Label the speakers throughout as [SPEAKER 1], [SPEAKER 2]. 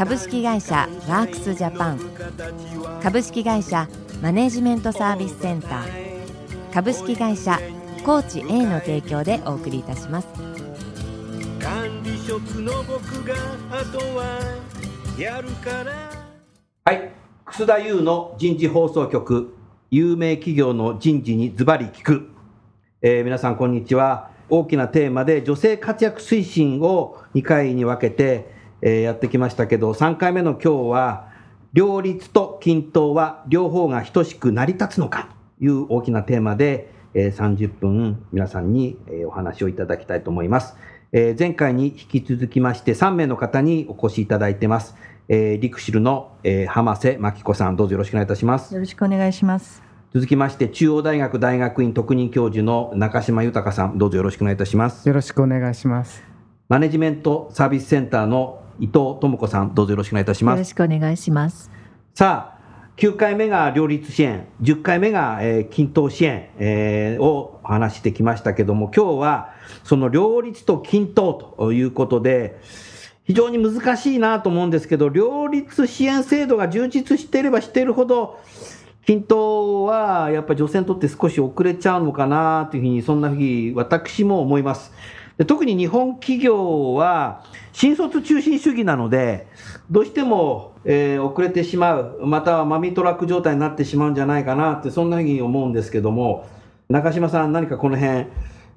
[SPEAKER 1] 株式会社ワークスジャパン。株式会社マネジメントサービスセンター。株式会社コーチ A の提供でお送りいたします。管理職の僕があとは
[SPEAKER 2] やるから。はい。楠田優の人事放送局。有名企業の人事にズバリ聞く、えー、皆さんこんにちは。大きなテーマで女性活躍推進を2回に分けて、えー、やってきましたけど3回目の今日は両立と均等は両方が等しく成り立つのかという大きなテーマで、えー、30分皆さんに、えー、お話をいただきたいと思います、えー、前回に引き続きまして3名の方にお越しいただいてます、えー、リクシルの、えー、浜瀬真紀子さんどうぞよろしくお願いいたします
[SPEAKER 3] よろしくお願いします
[SPEAKER 2] 続きまして、中央大学大学院特任教授の中島豊さん、どうぞよろしくお願いいたします。
[SPEAKER 4] よろしくお願いします。
[SPEAKER 2] マネジメントサービスセンターの伊藤智子さん、どうぞよろしくお願いいたします。よ
[SPEAKER 3] ろしくお願いします。
[SPEAKER 2] さあ、9回目が両立支援、10回目が、えー、均等支援、えー、を話してきましたけども、今日はその両立と均等ということで、非常に難しいなと思うんですけど、両立支援制度が充実していればしているほど、均等はやっぱり女性にとって少し遅れちゃうのかなというふうに、そんなふうに私も思います。で特に日本企業は新卒中心主義なので、どうしても、えー、遅れてしまう、またはマミトラック状態になってしまうんじゃないかなって、そんなふうに思うんですけども、中島さん、何かこの辺、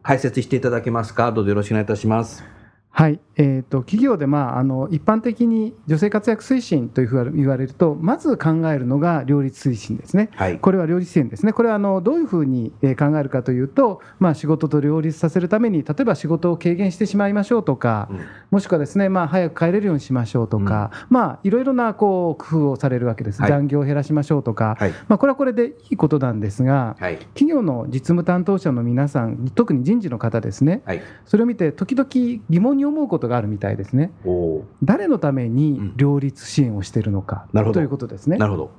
[SPEAKER 2] 解説していただけますか、どうぞよろしくお願いいたします。
[SPEAKER 4] はい、えーと、企業で、まあ、あの一般的に女性活躍推進というふうに言われるとまず考えるのが両立推進ですね、はい、これは両立支援ですね。これはあのどういうふうに考えるかというと、まあ、仕事と両立させるために例えば仕事を軽減してしまいましょうとか、うん、もしくはですね、まあ、早く帰れるようにしましょうとか、うん、まあ、いろいろなこう工夫をされるわけです、はい、残業を減らしましょうとか、はい、まあ、これはこれでいいことなんですが、企業の実務担当者の皆さん特に人事の方ですね、それを見て時々疑問に思うことがあるみたいたいですね。誰のために両立支援をしているのか、うん、ということですね。
[SPEAKER 2] なるほど。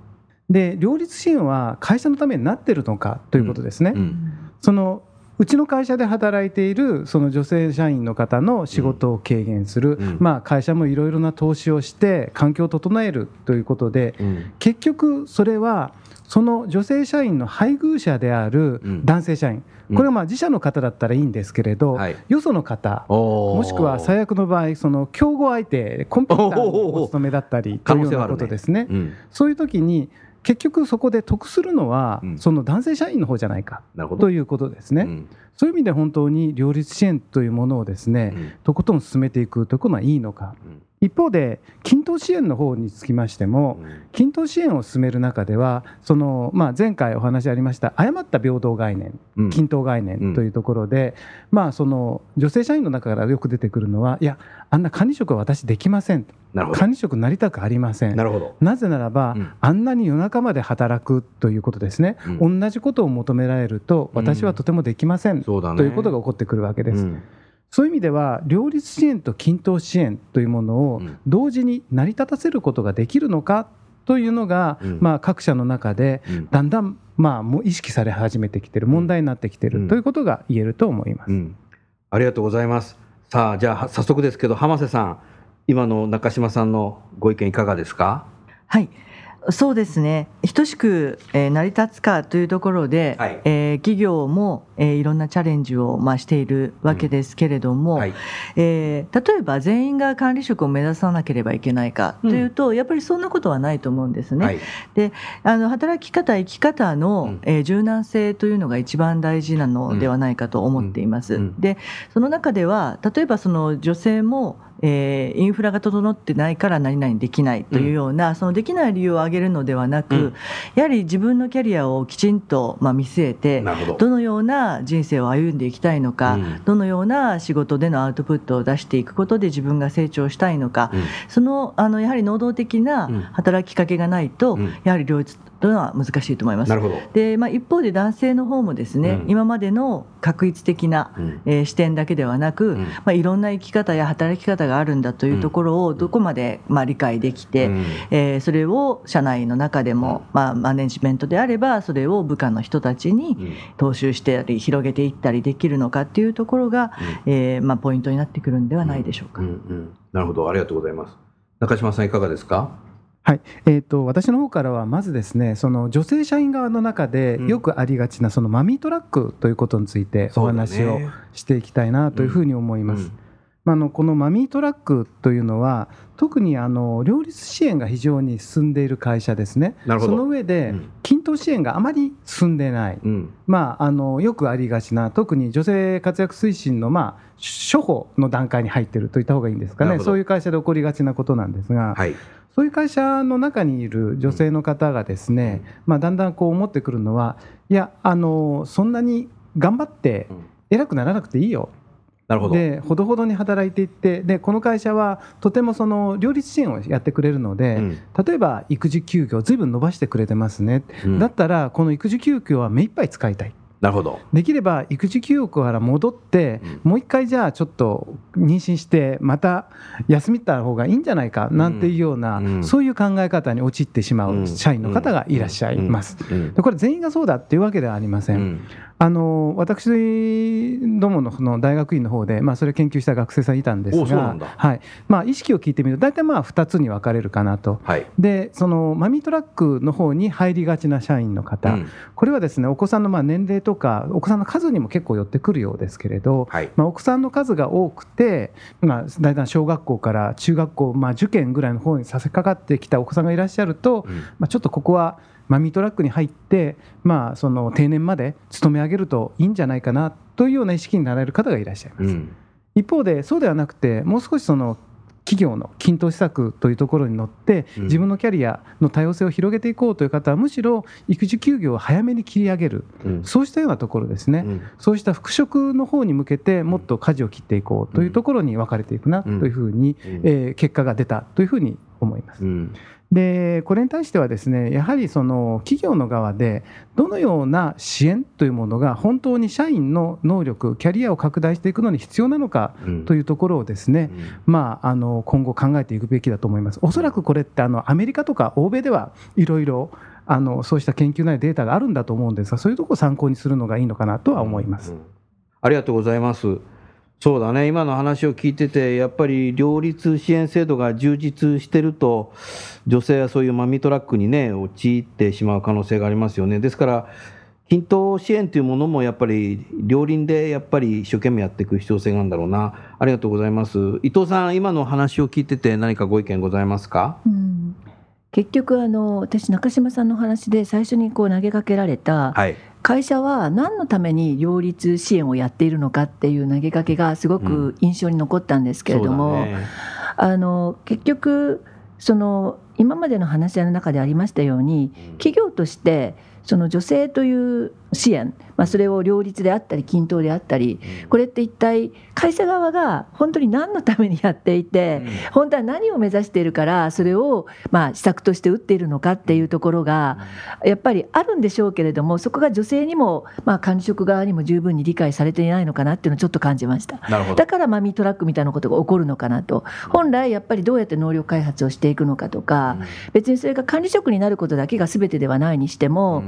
[SPEAKER 4] で両立支援は会社のためになっているのかということですね。うん。うん、そのうちの会社で働いているその女性社員の方の仕事を軽減する、うん、まあ、会社もいろいろな投資をして環境を整えるということで、うん、結局それはその女性社員の配偶者である男性社員、これはまあ自社の方だったらいいんですけれど、よその方、もしくは最悪の場合、その競合相手、コンピューターのお勤めだったりというようなことですね、そういう時に、結局そこで得するのは、その男性社員の方じゃないかということですね。そういう意味で本当に両立支援というものをですね、とことん進めていくということはいいのか。一方で均等支援の方につきましても、均等支援を進める中ではその、まあ、前回お話ありました誤った平等概念、均等概念というところで、まあ、その女性社員の中からよく出てくるのはいやあんな管理職は私できません管理職なりたくありません。なぜならば、うん、あんなに夜中まで働くということですね、うん、同じことを求められると私はとてもできません、うん、ということが起こってくるわけです。そういう意味では両立支援と均等支援というものを同時に成り立たせることができるのかというのが、うん、まあ、各社の中でだんだん、まあ、もう意識され始めてきてる問題になってきてる、ということが言えると思います、うん、
[SPEAKER 2] ありがとうございます。さあじゃあ早速ですけど浜瀬さん今の中島さんのご意見いかがですか？
[SPEAKER 3] はいそうですね。等しく、えー、成り立つかというところで、はい、えー、企業も、えー、いろんなチャレンジを、まあ、しているわけですけれども、うんはい、えー、例えば全員が管理職を目指さなければいけないかというと、うん、やっぱりそんなことはないと思うんですね。はい、であの働き方生き方の、うん、えー、柔軟性というのが一番大事なのではないかと思っています。でその中では例えばその女性もえー、インフラが整ってないから何々できないというような、うん、そのできない理由を挙げるのではなく、うん、やはり自分のキャリアをきちんと、まあ、見据えてど。のような人生を歩んでいきたいのか、うん、どのような仕事でのアウトプットを出していくことで自分が成長したいのか、そのあのやはり能動的な働きかけがないと、やはり両立というのは難しいと思います。で、まあ、一方で男性の方もですね、うん、今までの確一的な、うん、えー、視点だけではなく、うん、まあ、いろんな生き方や働き方があるんだというところをどこまで、まあ、理解できて、うん、えー、それを社内の中でも、まあ、マネジメントであればそれを部下の人たちに踏襲したり広げていったりできるのかっていうところが、うん、えー、まあ、ポイントになってくるんではないでしょうか。
[SPEAKER 2] なるほど。ありがとうございます。中島さんいかがですか？
[SPEAKER 4] はい。えーと、私の方からはまずですねその女性社員側の中でよくありがちなそのマミートラックということについてお話をしていきたいなというふうに思います。まあ、のこのマミートラックというのは特にあの両立支援が非常に進んでいる会社ですね、その上で、均等支援があまり進んでない、うん、まあ、あのよくありがちな、特に女性活躍推進の、まあ、処方の段階に入っているといった方がいいんですかね、そういう会社で起こりがちなことなんですが、はい、そういう会社の中にいる女性の方がですね、まあ、だんだんこう思ってくるのは、いや、あのそんなに頑張って偉くならなくていいよ。なるほど。でほどほどに働いていってでこの会社はとてもその両立支援をやってくれるので、うん、例えば育児休業ずいぶん伸ばしてくれてますね、うん、だったらこの育児休業は目いっぱい使いたい
[SPEAKER 2] なるほど。
[SPEAKER 4] できれば育児休業から戻って、うん、もう一回じゃあちょっと妊娠してまた休みた方がいいんじゃないかなんていうような、うん、そういう考え方に陥ってしまう社員の方がいらっしゃいます。でこれ全員がそうだっていうわけではありません。あの私どものその大学院の方で、まあ、それ研究した学生さんいたんですが、はい。まあ、意識を聞いてみると大体まあ2つに分かれるかなと、はい、でそのマミートラックの方に入りがちな社員の方、うん、これはですねお子さんのまあ年齢とかお子さんの数にも結構寄ってくるようですけれど、はい、まあ、お子さんの数が多くて、まあ、大体小学校から中学校、まあ、受験ぐらいの方にさせかかってきたお子さんがいらっしゃると、うん、まあ、ちょっとここはマミートラックに入って、まあ、その定年まで勤め上げるといいんじゃないかなというような意識になられる方がいらっしゃいます。うん、一方でそうではなくてもう少しその企業の均等施策というところに乗って自分のキャリアの多様性を広げていこうという方はむしろ育児休業を早めに切り上げる、うん、そうしたようなところですね、うん、そうした復職の方に向けてもっと舵を切っていこうというところに分かれていくなというふうに、えー、結果が出たというふうに思います。でこれに対してはですねやはりその企業の側でどのような支援というものが本当に社員の能力キャリアを拡大していくのに必要なのかというところをですね、うん、まあ、あの今後考えていくべきだと思います。おそらくこれってあのアメリカとか欧米ではいろいろあのそうした研究なりデータがあるんだと思うんですがそういうところを参考にするのがいいのかなとは思います。うんうん、
[SPEAKER 2] ありがとうございます。そうだね、今の話を聞いてて、やっぱり両立支援制度が充実してると、女性はそういうマミトラックにね、陥ってしまう可能性がありますよね。ですから、均等支援というものもやっぱり両輪でやっぱり一生懸命やっていく必要性があるんだろうな。ありがとうございます。伊藤さん、今の話を聞いてて何かご意見ございますか、うん、
[SPEAKER 1] 結局あの私中島さんの話で最初にこう投げかけられた、はい、会社は何のために両立支援をやっているのかっていう投げかけがすごく印象に残ったんですけれども、うんね、あの結局その今までの話し合いの中でありましたように企業としてその女性という支援、まあ、それを両立であったり均等であったり、これって一体会社側が本当に何のためにやっていて、本当は何を目指しているからそれをまあ施策として打っているのかっていうところがやっぱりあるんでしょうけれどもそこが女性にもまあ管理職側にも十分に理解されていないのかなっていうのをちょっと感じました。だからマミートラックみたいなことが起こるのかなと。本来やっぱりどうやって能力開発をしていくのかとか別にそれが管理職になることだけが全てではないにしても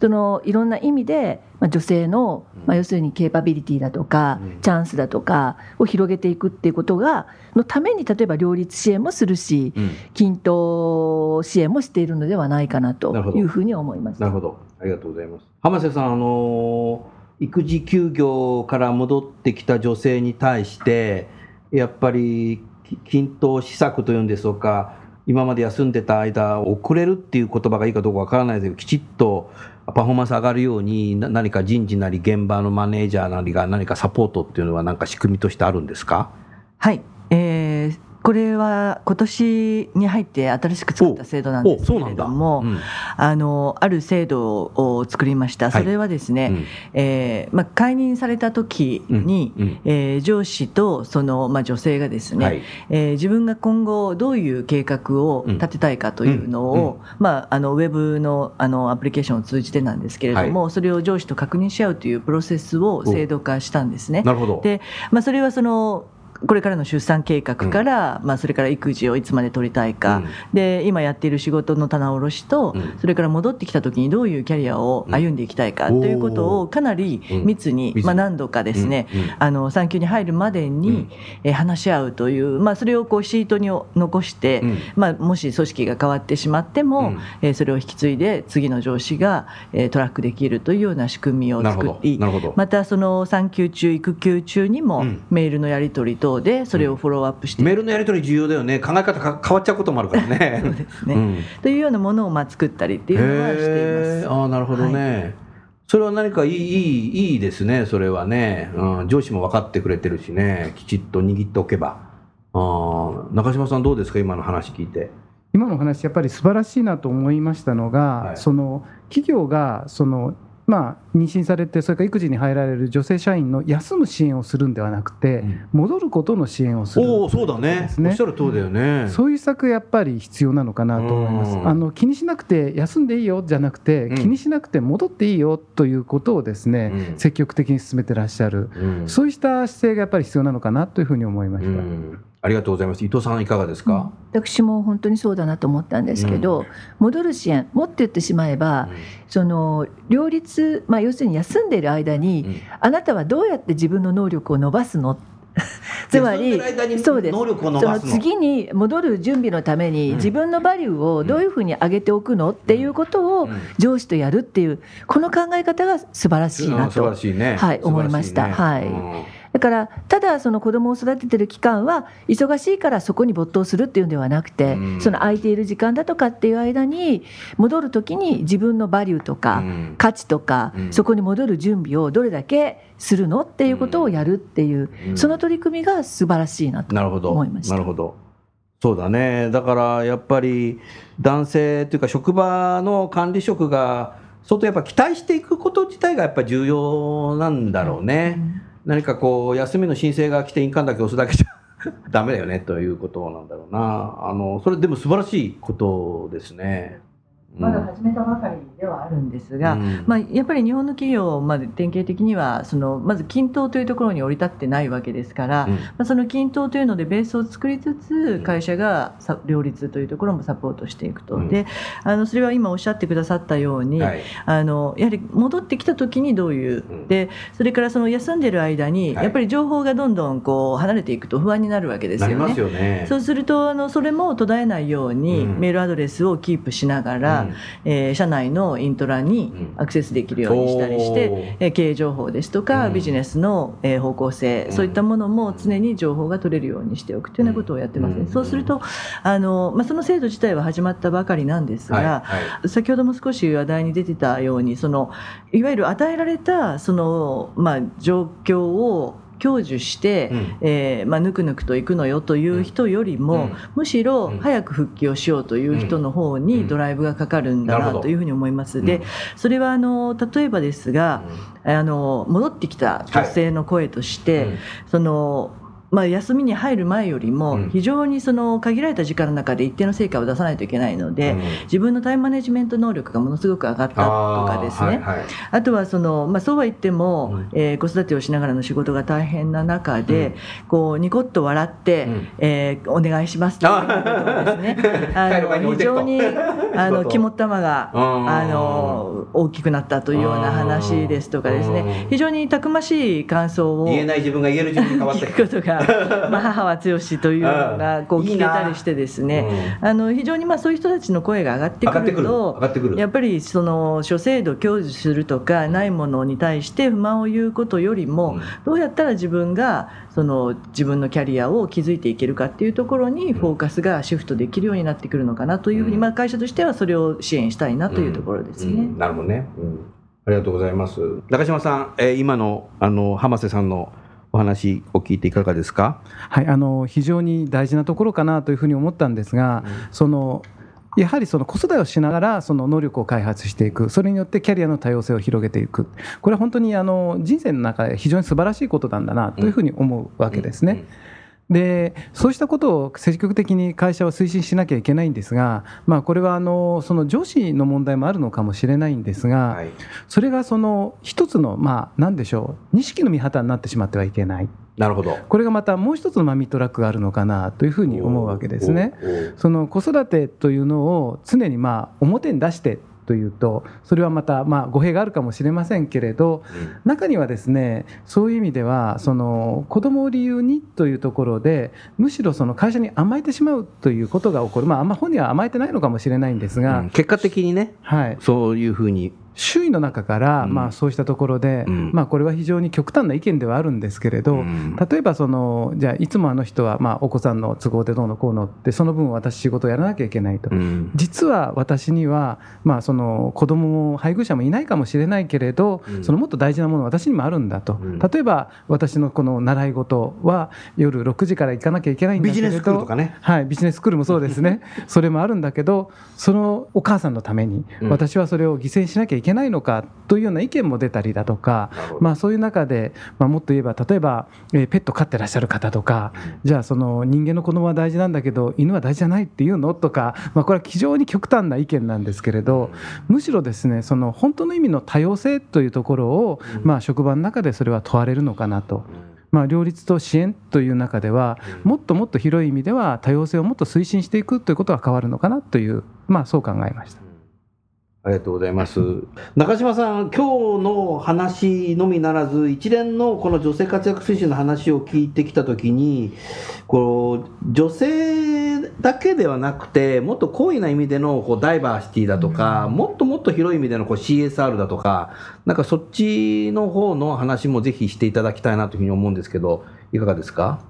[SPEAKER 1] そのいろんな意味で、まあ、女性の、まあ、要するにケーパビリティだとか、チャンスだとかを広げていくっていうことがのために例えば両立支援もするし、均等支援もしているのではないかなというふうに思います。
[SPEAKER 2] なるほど。ありがとうございます。浜瀬さんあの育児休業から戻ってきた女性に対してやっぱり均等施策というんでしょうか今まで休んでた間遅れるっていう言葉がいいかどうかわからないですけどきちっとパフォーマンス上がるように何か人事なり現場のマネージャーなりが何かサポートっていうのは何か仕組みとしてあるんですか？
[SPEAKER 3] はい、えーこれは今年に入って新しく作った制度なんですけれども、うん、あのある制度を作りました、それはですね、はい、えー、まあ、解任された時に、うん、えー、上司とその、まあ、女性がですね、はい、えー、自分が今後どういう計画を立てたいかというのを、まあ、あのウェブのあのアプリケーションを通じてなんですけれども、はい、それを上司と確認し合うというプロセスを制度化したんですね。
[SPEAKER 2] なるほど。
[SPEAKER 3] で、まあ、それはそのこれからの出産計画から、うん、まあ、それから育児をいつまで取りたいか、うん、で今やっている仕事の棚卸しと、うん、それから戻ってきた時にどういうキャリアを歩んでいきたいか。ということをかなり密に、まあ、何度かですね、あの産休に入るまでに、え話し合うという、まあ、それをこうシートに残して、まあ、もし組織が変わってしまっても、えそれを引き継いで次の上司が、えトラックできるというような仕組みを作りまたその産休中育休中にもメールのやり取りと等でそれをフォローアップして、
[SPEAKER 2] うん、メールのやり取り重要だよね。考え方が変わっちゃうこともあるからね。
[SPEAKER 3] そうですね、うん、というようなものをまあ作ったりっていうのはしています。
[SPEAKER 2] あなるほどね、はい。それは何かいい、いい、いいですね、それはね。うん、上司も分かってくれてるしね、きちっと握っておけば。あ中島さんどうですか、今の話聞いて。
[SPEAKER 4] 今の話、やっぱり素晴らしいなと思いましたのが、はい、その企業がそのまあ、妊娠されてそれから育児に入られる女性社員の休む支援をするんではなくて、戻ることの支援をする、
[SPEAKER 2] おそうだね。おっしゃる通りだよね。
[SPEAKER 4] そういう策やっぱり必要なのかなと思います。あの気にしなくて休んでいいよじゃなくて、気にしなくて戻っていいよということをですね、うん、積極的に進めてらっしゃる、うん、そうした姿勢がやっぱり必要なのかなというふうに思いました。うん
[SPEAKER 2] ありがとうございます。伊藤さんいかがですか、
[SPEAKER 1] うん、私も本当にそうだなと思ったんですけど、うん、戻る支援もっと言ってしまえば、うん、その両立、まあ、要するに休んでいる間に、あなたはどうやって自分の能力を伸ばすの？つまりそうです。その次に戻る準備のために自分のバリューをどういうふうに上げておくの？っていうことを上司とやるっていうこの考え方が素晴らしいなと、はい、思いました。はいだからただその子供を育ててる期間は忙しいからそこに没頭するっていうんではなくて、うん、その空いている時間だとかっていう間に戻る時に自分のバリューとか価値とか、うん、そこに戻る準備をどれだけするのっていうことをやるっていう、その取り組みが素晴らしいなと思いました。
[SPEAKER 2] なるほど。そうだね。だからやっぱり男性というか職場の管理職が相当やっぱ期待していくこと自体がやっぱ重要なんだろうね。うん何かこう休みの申請が来て印鑑だけ押すだけじゃ ダメだよねということなんだろうなあのそれでも素晴らしいことですね。
[SPEAKER 3] まだ始めたばかりではあるんですが、うん、まあ、やっぱり日本の企業、まあ、典型的にはそのまず均等というところに降り立ってないわけですから、うん、まあ、その均等というのでベースを作りつつ会社が両立というところもサポートしていくと、うん、であのそれは今おっしゃってくださったように、はい、あのやはり戻ってきた時にどういう、でそれからその休んでる間に、やっぱり情報がどんどんこう離れていくと不安になるわけですよね。よね。そうするとあのそれも途絶えないように、メールアドレスをキープしながら、うん、えー、社内のイントラにアクセスできるようにしたりして、うん、経営情報ですとか、ビジネスの、え方向性、そういったものも常に情報が取れるようにしておくというようなことをやってますね。そうするとあの、まあ、その制度自体は始まったばかりなんですが、はいはい、先ほども少し話題に出てたようにそのいわゆる与えられたその、まあ、状況を享受して、うん、えー、まあ、ぬくぬくと行くのよという人よりも、うん、むしろ早く復帰をしようという人の方にドライブがかかるんだなというふうに思います。でそれはあの例えばですが、あの戻ってきた女性の声として、はい、そのまあ、休みに入る前よりも非常にその限られた時間の中で一定の成果を出さないといけないので、自分のタイムマネジメント能力がものすごく上がったとかですね。あはいはい、あとはその、まあ、そうは言っても、うん、えー、子育てをしながらの仕事が大変な中で、うん、こうニコッと笑って、うん、えー、お願いしますということですね。あの非常にあの肝っ玉があの大きくなったというような話ですとかですね。非常にたくましい感想を
[SPEAKER 2] 言えない自分が言える自分に変わって
[SPEAKER 3] いく ことがまあ母は強しというのがこう聞けたりしてですね、あの非常にまあそういう人たちの声が上がってくるとやっぱりその諸制度享受するとかないものに対して不満を言うことよりも、どうやったら自分がその自分のキャリアを築いていけるかっていうところにフォーカスがシフトできるようになってくるのかなというふうに、まあ、会社としてはそれを支援したいなというところですね。
[SPEAKER 2] なるほどね、ありがとうございます。中島さん、えー、今のあの浜瀬さんのお話を聞いていかがですか、
[SPEAKER 4] はい、あの非常に大事なところかなというふうに思ったんですが、うん、そのやはりその子育てをしながらその能力を開発していく。それによってキャリアの多様性を広げていく。これは本当にあの人生の中で非常に素晴らしいことなんだなというふうに思うわけですね。うんうんでそうしたことを積極的に会社は推進しなきゃいけないんですが、まあ、これはあのその女子の問題もあるのかもしれないんですが、はい、それがその一つの、まあ、何でしょう錦の御旗になってしまってはいけない。
[SPEAKER 2] なるほど
[SPEAKER 4] これがまたもう一つのマミトラックがあるのかなというふうに思うわけですね。その子育てというのを常にまあ表に出してというとそれはまたまあ語弊があるかもしれませんけれど、中にはですねそういう意味ではその子供を理由にというところでむしろその会社に甘えてしまうということが起こる。まああんま本人は甘えてないのかもしれないんですが、うん、
[SPEAKER 2] 結果的にね、はい、そういうふうに
[SPEAKER 4] 周囲の中から、まあ、そうしたところで、うん、まあ、これは非常に極端な意見ではあるんですけれど、うん、例えばそのじゃあいつもあの人は、まあ、お子さんの都合でどうのこうのってその分私仕事をやらなきゃいけないと、うん、実は私には、まあ、その子供も配偶者もいないかもしれないけれど、そのもっと大事なものは私にもあるんだと、例えば私のこの習い事は夜6時から行かなきゃいけないんだけれどビジネススクールとかね、はい、ビジネススクールもそうですね。それもあるんだけどそのお母さんのために私はそれを犠牲にしなきゃいけないのかというような意見も出たりだとか、まあ、そういう中で、まあ、もっと言えば例えば、えー、ペット飼ってらっしゃる方とか、じゃあその人間の子供は大事なんだけど犬は大事じゃないっていうのとか、まあ、これは非常に極端な意見なんですけれどむしろですねその本当の意味の多様性というところを、まあ、職場の中でそれは問われるのかなと。まあ、両立と支援という中ではもっともっと広い意味では多様性をもっと推進していくということが変わるのかなという、まあ、そう考えました。
[SPEAKER 2] ありがとうございます。中島さん、今日の話のみならず、一連のこの女性活躍推進の話を聞いてきたときに、こう女性だけではなくて、もっと広義な意味でのこうダイバーシティだとか、もっともっと広い意味でのこう CSR だとか、なんかそっちの方の話もぜひしていただきたいなというふうに思うんですけど、いかがですか？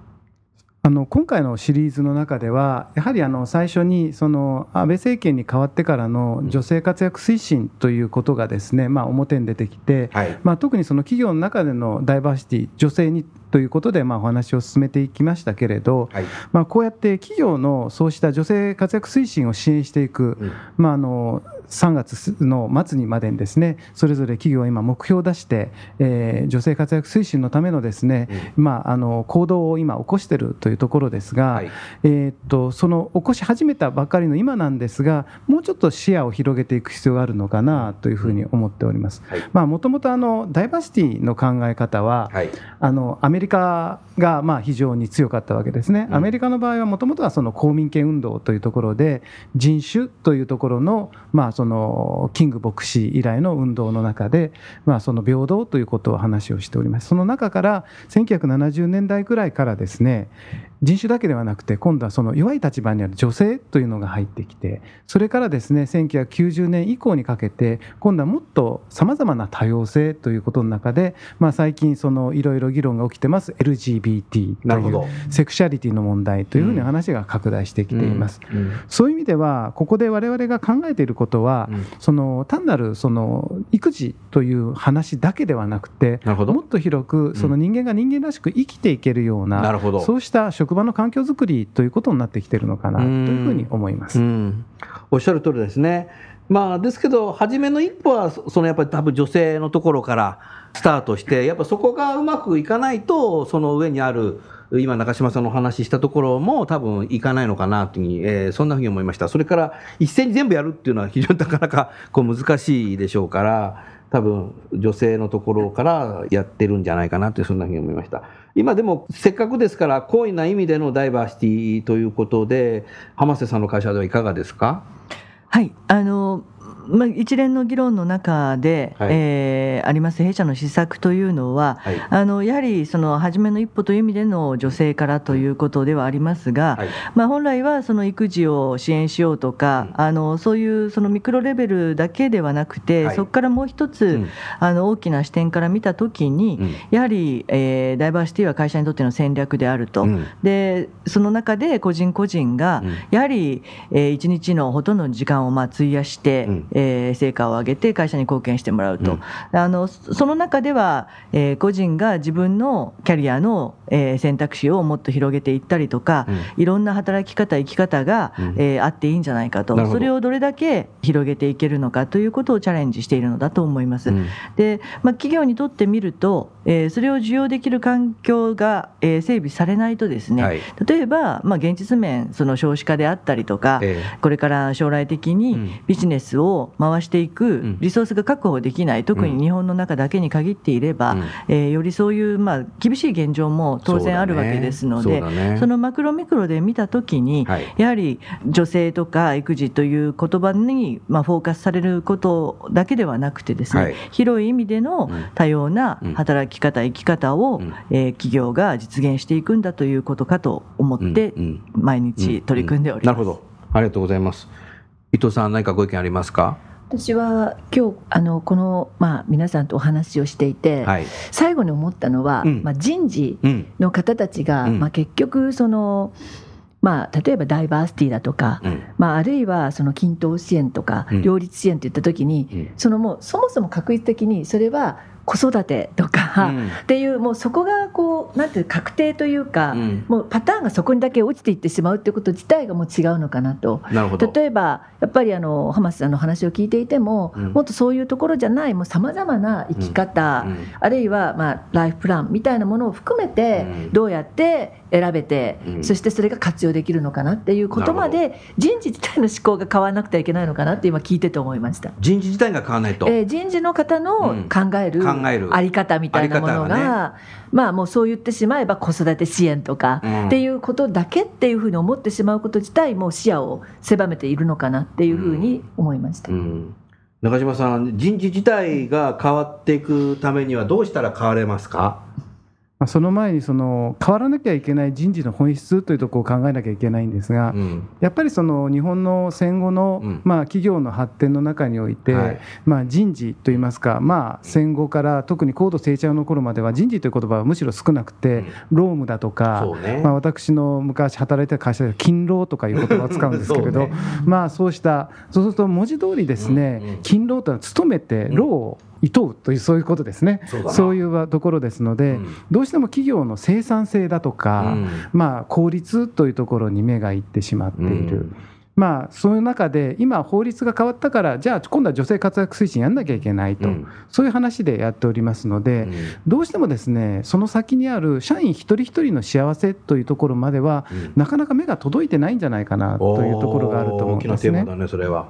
[SPEAKER 4] あの今回のシリーズの中ではやはりあの最初にその安倍政権に変わってからの女性活躍推進ということがですね、まあ、表に出てきて、はい、まあ、特にその企業の中でのダイバーシティ女性にということで、まあ、お話を進めていきましたけれど、はい、まあ、こうやって企業のそうした女性活躍推進を支援していく、うん、まあ、あの3月の末にまでにですねそれぞれ企業は今目標を出して、えー、女性活躍推進のためのですね、うん、まあ、あの行動を今起こしているというところですが、はい、えー、っとその起こし始めたばかりの今なんですがもうちょっと視野を広げていく必要があるのかなというふうに思っております。もともとダイバーシティの考え方は、はい、あのアメリカがまあ非常に強かったわけですね。アメリカの場合はもともとはその公民権運動というところで人種というところのまあそのキング牧師以来の運動の中でまあその平等ということを話をしております。その中から1970年代ぐらいからですね人種だけではなくて今度はその弱い立場にある女性というのが入ってきてそれからですね1990年以降にかけて今度はもっとさまざまな多様性ということの中で、まあ、最近そのいろいろ議論が起きてます LGBT というセクシャリティの問題というふうに話が拡大してきています。そういう意味ではここで我々が考えていることは、その単なるその育児という話だけではなくてもっと広くその人間が人間らしく生きていけるような、そうした職場の環境づくりということになってきているのかなというふうに思います。
[SPEAKER 2] おっしゃる通りですね。まあ、ですけど、初めの一歩は、そのやっぱり多分女性のところからスタートして、やっぱそこがうまくいかないと、その上にある、今、中島さんのお話ししたところも多分いかないのかなというふうに、えー、そんなふうに思いました。それから、一斉に全部やるっていうのは非常になかなかこう難しいでしょうから、多分女性のところからやってるんじゃないかなってそんなふうに思いました。今でもせっかくですから好意な意味でのダイバーシティということで浜瀬さんの会社ではいかがですか？
[SPEAKER 3] はいあのまあ、一連の議論の中で、はい、えー、あります弊社の施策というのは、はい、あのやはりその初めの一歩という意味での女性からということではありますが、はい、まあ、本来はその育児を支援しようとか、うん、あのそういうそのミクロレベルだけではなくて、そこからもう一つ、うん、あの大きな視点から見たときに、うん、やはり、えー、ダイバーシティは会社にとっての戦略であると、でその中で個人個人が、やはり、えー、一日のほとんどの時間をまあ費やして、えー、成果を上げて会社に貢献してもらうと、うん、あのその中では、えー、個人が自分のキャリアの、えー、選択肢をもっと広げていったりとか、うん、いろんな働き方生き方が、うん、えー、あっていいんじゃないかと。それをどれだけ広げていけるのかということをチャレンジしているのだと思います。で、まあ、企業にとってみると、えー、それを受容できる環境が、えー、整備されないとですね、はい、例えば、まあ、現実面その少子化であったりとか、えー、これから将来的にビジネスを回していくリソースが確保できない、特に日本の中だけに限っていれば、うん、えー、よりそういう、まあ、厳しい現状も当然あるわけですのでそ、のマクロミクロで見たときに、はい、やはり女性とか育児という言葉に、まあ、フォーカスされることだけではなくてですね、はい、広い意味での多様な働き方、生き方を、うん、えー、企業が実現していくんだということかと思って、毎日取り組んでおります。なるほど。
[SPEAKER 2] ありがとうございます伊藤さん何かご意見ありますか？
[SPEAKER 1] 私は今日あのこの、まあ、皆さんとお話をしていて、はい、最後に思ったのは、うん、まあ、人事の方たちが、うん、まあ、結局その、まあ、例えばダイバーシティだとか、うん、まあ、あるいはその均等支援とか、両立支援といった時に、そのもうそもそも確率的にそれは子育てとか、うん、っていうもうそこがこうなんていう確定というか、うん、もうパターンがそこにだけ落ちていってしまうっていうこと自体がもう違うのかなと。例えばやっぱりあの浜田さんの話を聞いていても、うん、もっとそういうところじゃないもうさまざまな生き方、あるいはまあライフプランみたいなものを含めてどうやって選べて、そしてそれが活用できるのかなっていうことまで人事自体の思考が変わらなくてはいけないのかなって今聞いてて思いました。
[SPEAKER 2] 人事自体が変わらないと、
[SPEAKER 1] えー、人事の方の考える、考える。あり方みたいなものが、ね、まあもうそう言ってしまえば子育て支援とかっていうことだけっていうふうに思ってしまうこと自体も視野を狭めているのかなっていうふうに思いました。うん。うん。
[SPEAKER 2] 中島さん、人事自体が変わっていくためにはどうしたら変われますか？
[SPEAKER 4] まあ、その前にその変わらなきゃいけない人事の本質というところを考えなきゃいけないんですが、うん、やっぱりその日本の戦後の、まあ企業の発展の中において、はい、まあ人事といいますか、まあ、戦後から特に高度成長の頃までは人事という言葉はむしろ少なくて、労務だとか、ね、まあ、私の昔働いてた会社では勤労とかいう言葉を使うんですけれど ね、まあそうしたそうすると文字通りですね、勤労というのは勤めて労をいとうというそういうことですね。そういうところですので、うん、どうしても企業の生産性だとか、うん、まあ、効率というところに目がいってしまっている。うんまあ、そういう中で今法律が変わったからじゃあ今度は女性活躍推進やんなきゃいけないと、うん、そういう話でやっておりますので、うん、どうしてもですねその先にある社員一人一人の幸せというところまでは、うん、なかなか目が届いてないんじゃないかなというところがあると思いますね。ねそれは、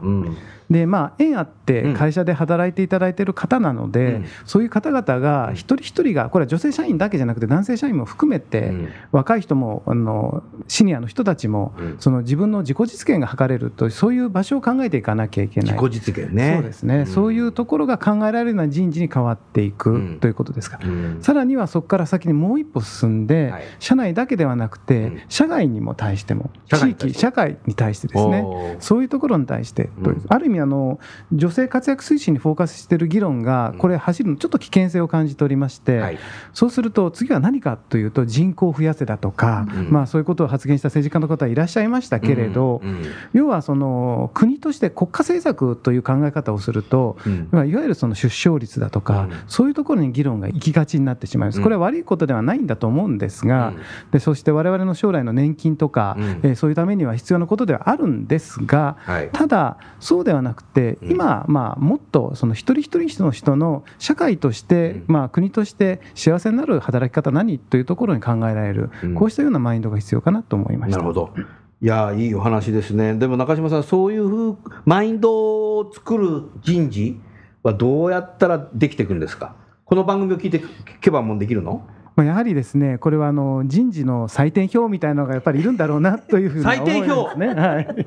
[SPEAKER 4] でまあ縁あって会社で働いていただいている方なので、うん、そういう方々が一人一人がこれは女性社員だけじゃなくて男性社員も含めて、うん、若い人もあのシニアの人たちも、うん、その自分の自己実現が図れるとそういう場所を考えていかなきゃいけない
[SPEAKER 2] 自己実現ね。
[SPEAKER 4] そうですね、そういうところが考えられるような人事に変わっていくということですから、さらにはそこから先にもう一歩進んで、はい、社内だけではなくて、社外にも対しても地域社会に対してですね。そういうところに対して、ある意味あの女性活躍推進にフォーカスしている議論がこれ走るのちょっと危険性を感じておりまして、はい、そうすると次は何かというと人口を増やせだとか、うん、まあ、そういうことを発言した政治家の方はいらっしゃいましたけれど、うんうん、要はその国として国家政策という考え方をすると、いわゆるその出生率だとか、そういうところに議論が行きがちになってしまいます。これは悪いことではないんだと思うんですが、でそして我々の将来の年金とか、えー、そういうためには必要なことではあるんですが、はい、ただそうではなくて今、まあ、もっとその一人一人の人の社会として、まあ、国として幸せになる働き方何というところに考えられる、こうしたようなマインドが必要かなと思いました。
[SPEAKER 2] なるほどいやいいお話ですね。でも中島さん、そういうマインドを作る人事はどうやったらできていくんですか？この番組を聞いて聞けばもうできるの？
[SPEAKER 4] まあ、やはりですねこれはあの人事の採点表みたいなのがやっぱりいるんだろうなというふうに
[SPEAKER 2] 採点表？ね、はい、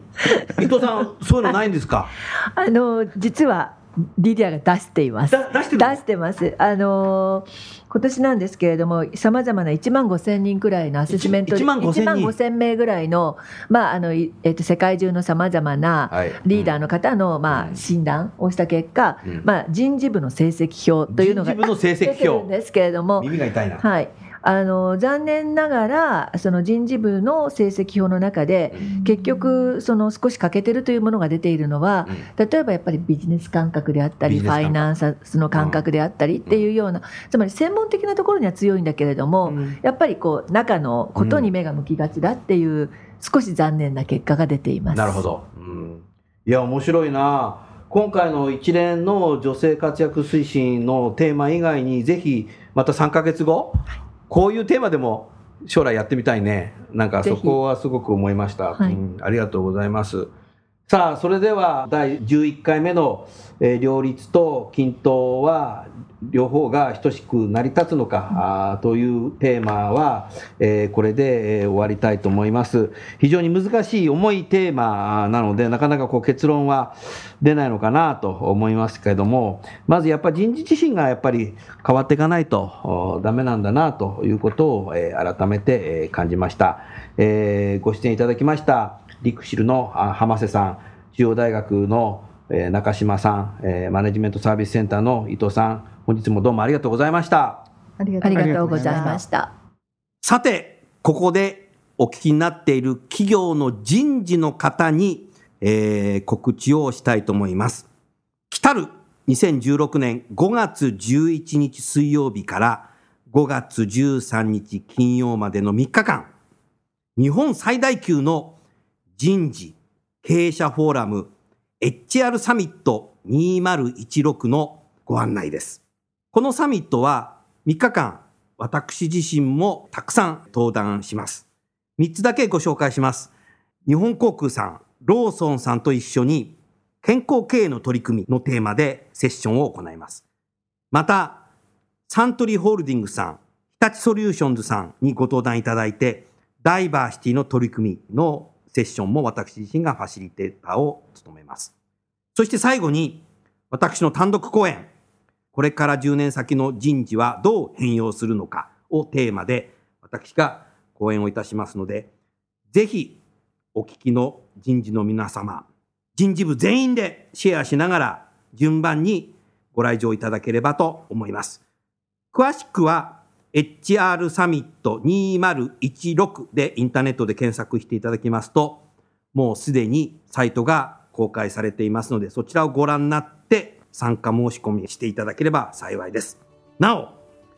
[SPEAKER 2] 伊藤さんそういうのないんですか？
[SPEAKER 1] あの実はリディアが出しています。出して出してます。あのー、今年なんですけれども、さまざまな1万5千人くらいのアセスメント、1万5千名ぐらいの、まああのえっと世界中のさまざまなリーダーの方の、まあ診断をした結果、まあ人事部の成績表というのが
[SPEAKER 2] 人事部の成績表
[SPEAKER 1] んですけれども、
[SPEAKER 2] 耳が痛いな。
[SPEAKER 1] はい。あの残念ながらその人事部の成績表の中で結局その少し欠けてるというものが出ているのは、例えばやっぱりビジネス感覚であったりファイナンスの感覚であったりっていうような、つまり専門的なところには強いんだけれども、やっぱりこう中のことに目が向きがちだっていう少し残念な結果が出ています。
[SPEAKER 2] なるほど、うん、いや面白いな。今回の一連の女性活躍推進のテーマ以外にぜひまた3か月後、こういうテーマでも将来やってみたいね。なんかそこはすごく思いました。はい、うん、ありがとうございます。さあ、それでは第11回目の、えー、両立と均等は両方が等しく成り立つのか、というテーマは、えー、これで、終わりたいと思います。非常に難しい重いテーマなので、なかなかこう結論は出ないのかなと思いますけれども、まずやっぱり人事自身がやっぱり変わっていかないとダメなんだなということを、えー、改めて、えー、感じました。えー、ご出演いただきました、リクシルの浜瀬さん、中央大学の中島さん、マネジメントサービスセンターの伊藤さん、本日もどうもありがとうございました。
[SPEAKER 1] ありがとうございました。
[SPEAKER 2] さて、ここでお聞きになっている企業の人事の方に、えー、告知をしたいと思います。来たる2016年5月11日水曜日から5月13日金曜までの3日間、日本最大級の人事経営者フォーラム HR サミット2016のご案内です。このサミットは3日間、私自身もたくさん登壇します。3つだけご紹介します。日本航空さん、ローソンさんと一緒に健康経営の取り組みのテーマでセッションを行います。また、サントリーホールディングスさん、日立ソリューションズさんにご登壇いただいて、ダイバーシティの取り組みのセッションも私自身がファシリテーターを務めます。そして最後に、私の単独講演、これから10年先の人事はどう変容するのかをテーマで私が講演をいたしますので、ぜひお聞きの人事の皆様、人事部全員でシェアしながら順番にご来場いただければと思います。詳しくは HR サミット2016でインターネットで検索していただきますと、もうすでにサイトが公開されていますので、そちらをご覧になって参加申し込みしていただければ幸いです。なお、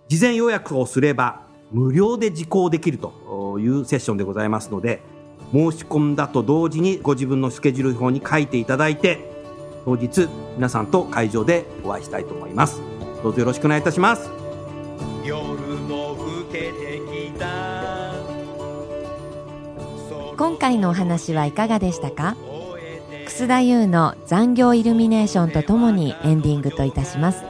[SPEAKER 2] 事前予約をすれば無料で受講できるというセッションでございますので、申し込んだと同時にご自分のスケジュール表に書いていただいて、当日皆さんと会場でお会いしたいと思います。どうぞよろしくお願いいたします。夜も更けてき
[SPEAKER 5] た今回のお話はいかがでしたか？楠田優の残業イルミネーションとともにエンディングといたします。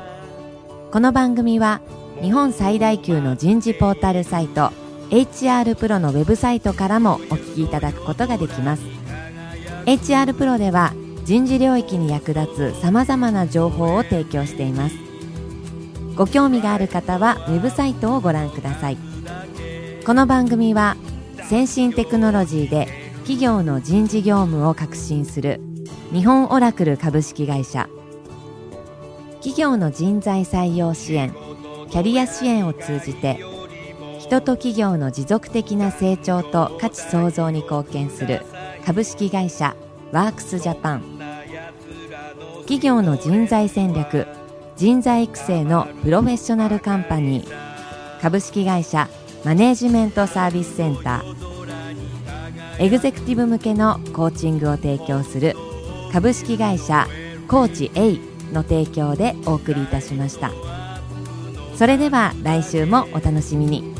[SPEAKER 5] この番組は日本最大級の人事ポータルサイト HR プロのウェブサイトからもお聞きいただくことができます。HR プロでは人事領域に役立つさまざまな情報を提供しています。ご興味がある方はウェブサイトをご覧ください。この番組は先進テクノロジーで企業の人事業務を革新する日本オラクル株式会社。企業の人材採用支援キャリア支援を通じて人と企業の持続的な成長と価値創造に貢献する株式会社ワークスジャパン。企業の人材戦略人材育成のプロフェッショナルカンパニー。株式会社マネージメントサービスセンター。エグゼクティブ向けのコーチングを提供する株式会社コーチ A の提供でお送りいたしました。それでは来週もお楽しみに。